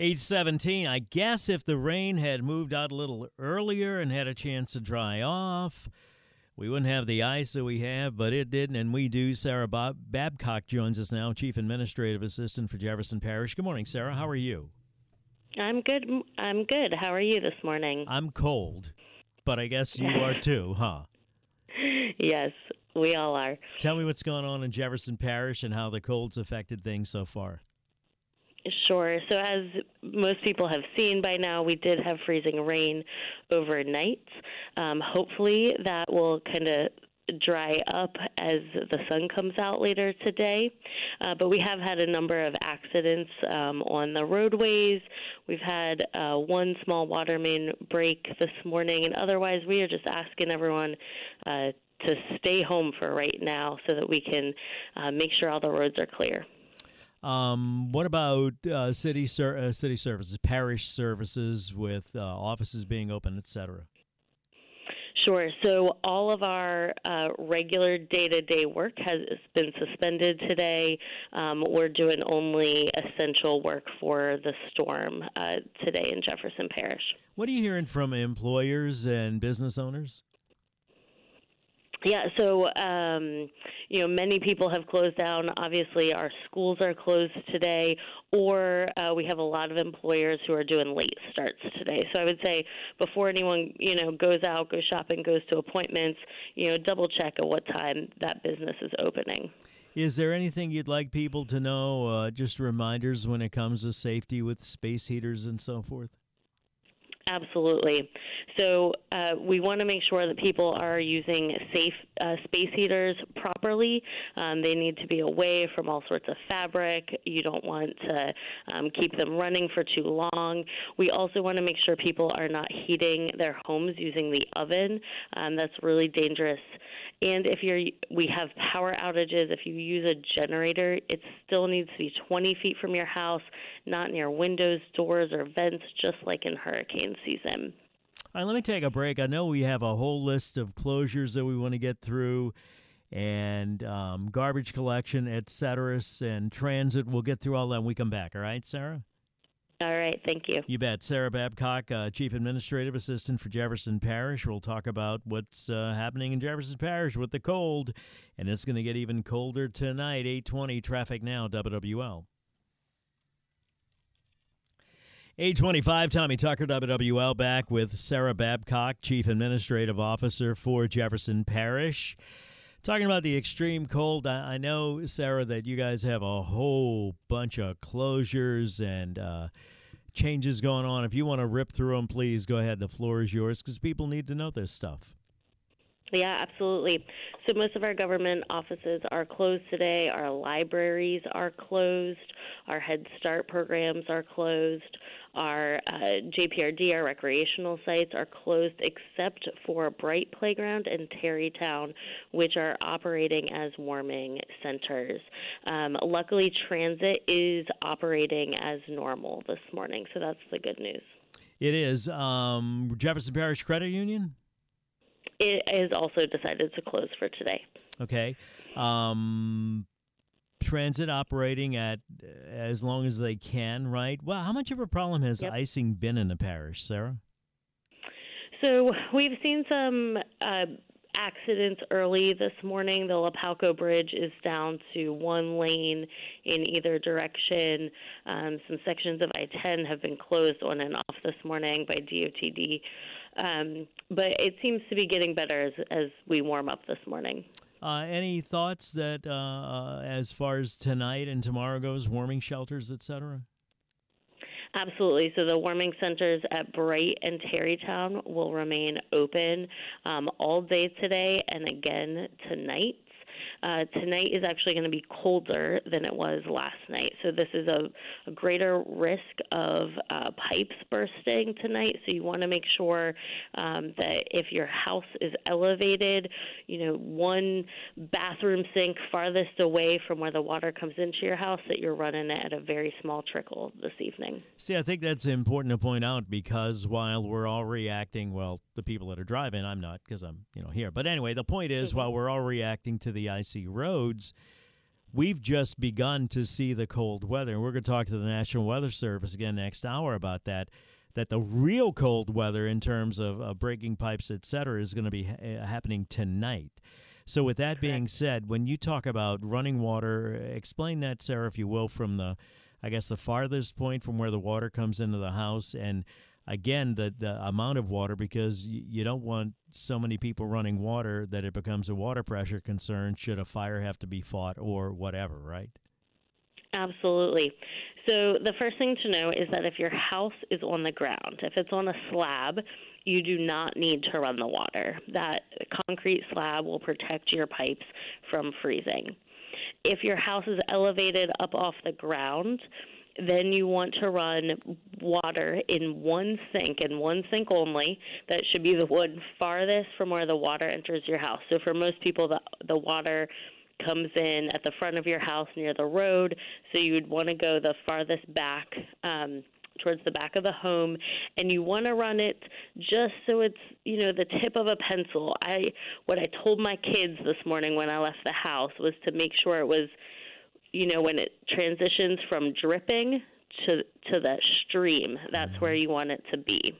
817. I guess if the rain had moved out a little earlier and had a chance to dry off, we wouldn't have the ice that we have, but it didn't, and we do. Sarah Bob- Babcock joins us now, Chief Administrative Assistant for Jefferson Parish. Good morning, Sarah. How are you? I'm good. I'm good. How are you this morning? I'm cold, but I guess you are too, huh? yes, we all are. Tell me what's going on in Jefferson Parish and how the cold's affected things so far. Sure. So, as most people have seen by now, we did have freezing rain overnight. Um, hopefully, that will kind of dry up as the sun comes out later today. Uh, but we have had a number of accidents um, on the roadways. We've had uh, one small water main break this morning, and otherwise, we are just asking everyone. Uh, to stay home for right now so that we can uh, make sure all the roads are clear. Um, what about uh, city ser- uh, city services, parish services with uh, offices being open, et cetera? Sure. So all of our uh, regular day-to-day work has been suspended today. Um, we're doing only essential work for the storm uh, today in Jefferson Parish. What are you hearing from employers and business owners? Yeah, so um, you know, many people have closed down. Obviously, our schools are closed today, or uh, we have a lot of employers who are doing late starts today. So I would say before anyone you know goes out, goes shopping, goes to appointments, you know, double check at what time that business is opening. Is there anything you'd like people to know? Uh, just reminders when it comes to safety with space heaters and so forth. Absolutely. So uh, we want to make sure that people are using safe uh, space heaters properly. Um, they need to be away from all sorts of fabric. You don't want to um, keep them running for too long. We also want to make sure people are not heating their homes using the oven. Um, that's really dangerous and if you're, we have power outages. If you use a generator, it still needs to be 20 feet from your house, not near windows, doors, or vents, just like in hurricane season. All right, let me take a break. I know we have a whole list of closures that we want to get through, and um, garbage collection, et cetera, and transit. We'll get through all that when we come back. All right, Sarah? All right, thank you. You bet. Sarah Babcock, uh, Chief Administrative Assistant for Jefferson Parish. We'll talk about what's uh, happening in Jefferson Parish with the cold, and it's going to get even colder tonight. 820 traffic now, WWL. 825, Tommy Tucker, WWL, back with Sarah Babcock, Chief Administrative Officer for Jefferson Parish. Talking about the extreme cold, I, know, Sarah, that you guys have a whole bunch of closures and uh, changes going on. If you want to rip through them, please go ahead. The floor is yours because people need to know this stuff. Yeah, absolutely. So most of our government offices are closed today. Our libraries are closed. Our Head Start programs are closed. Our uh, JPRD, our recreational sites, are closed except for Bright Playground and Terrytown, which are operating as warming centers. Um, luckily, transit is operating as normal this morning, so that's the good news. It is. Um, Jefferson Parish Credit Union? It has also decided to close for today. Okay. Um, transit operating at as long as they can, right? Well, how much of a problem has yep. icing been in the parish, Sarah? So we've seen some uh, accidents early this morning. The Lapalco Bridge is down to one lane in either direction. Um, some sections of I 10 have been closed on and off this morning by DOTD. Um, but it seems to be getting better as, as we warm up this morning. Uh, any thoughts that, uh, uh, as far as tonight and tomorrow goes, warming shelters, etc.? Absolutely. So the warming centers at Bright and Terrytown will remain open um, all day today and again tonight. Uh, tonight is actually going to be colder than it was last night. So this is a, a greater risk of uh, pipes bursting tonight. So you want to make sure um, that if your house is elevated, you know, one bathroom sink farthest away from where the water comes into your house, that you're running it at a very small trickle this evening. See, I think that's important to point out because while we're all reacting, well, the people that are driving, I'm not because I'm, you know, here. But anyway, the point is, mm-hmm. while we're all reacting to the ice icy roads, we've just begun to see the cold weather. And we're going to talk to the National Weather Service again next hour about that. That the real cold weather, in terms of uh, breaking pipes, et cetera, is going to be ha- uh, happening tonight. So, with that being said, when you talk about running water, explain that, Sarah, if you will, from the, I guess, the farthest point from where the water comes into the house and again the the amount of water because you, you don't want so many people running water that it becomes a water pressure concern should a fire have to be fought or whatever, right? Absolutely. So the first thing to know is that if your house is on the ground, if it's on a slab, you do not need to run the water. That concrete slab will protect your pipes from freezing. If your house is elevated up off the ground, then you want to run water in one sink and one sink only. That should be the one farthest from where the water enters your house. So for most people, the the water comes in at the front of your house near the road. So you would want to go the farthest back. Um, towards the back of the home and you want to run it just so it's you know the tip of a pencil i what i told my kids this morning when i left the house was to make sure it was you know, when it transitions from dripping to to the stream, that's mm-hmm. where you want it to be.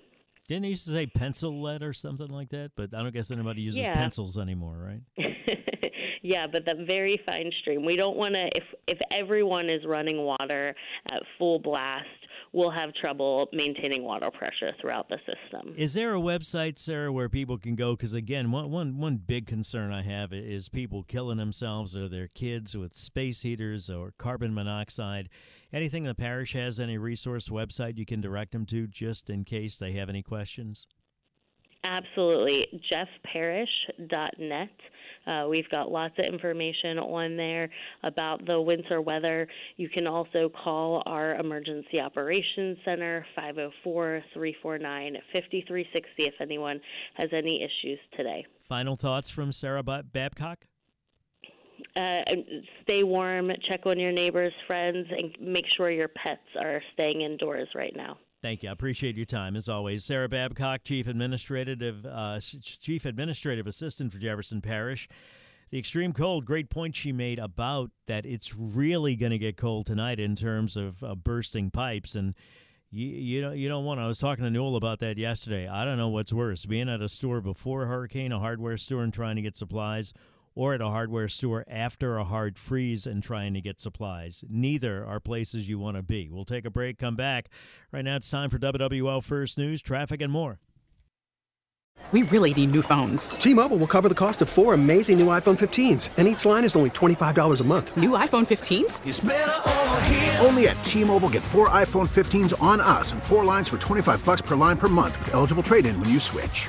Didn't they used to say pencil lead or something like that? But I don't guess anybody uses yeah. pencils anymore, right? yeah, but the very fine stream. We don't want to. If if everyone is running water at full blast, we'll have trouble maintaining water pressure throughout the system. Is there a website, Sarah, where people can go? Because again, one, one, one big concern I have is people killing themselves or their kids with space heaters or carbon monoxide. Anything the parish has, any resource website you can direct them to just in case they have any questions? Absolutely. jeffparish.net. Uh, we've got lots of information on there about the winter weather. You can also call our Emergency Operations Center, 504 349 5360, if anyone has any issues today. Final thoughts from Sarah Babcock? Uh, stay warm, check on your neighbors, friends, and make sure your pets are staying indoors right now. Thank you. I appreciate your time as always. Sarah Babcock, Chief Administrative uh, Chief Administrative Assistant for Jefferson Parish. The extreme cold, great point she made about that it's really going to get cold tonight in terms of uh, bursting pipes and you you don't you don't want. I was talking to Newell about that yesterday. I don't know what's worse: being at a store before a hurricane, a hardware store, and trying to get supplies, or at a hardware store after a hard freeze and trying to get supplies. Neither are places you want to be. We'll take a break, come back. Right now it's time for WWL First News, traffic, and more. We really need new phones. T Mobile will cover the cost of four amazing new iPhone 15s, and each line is only $25 a month. New iPhone 15s? Only at T Mobile get four iPhone 15s on us and four lines for 25 bucks per line per month with eligible trade in when you switch.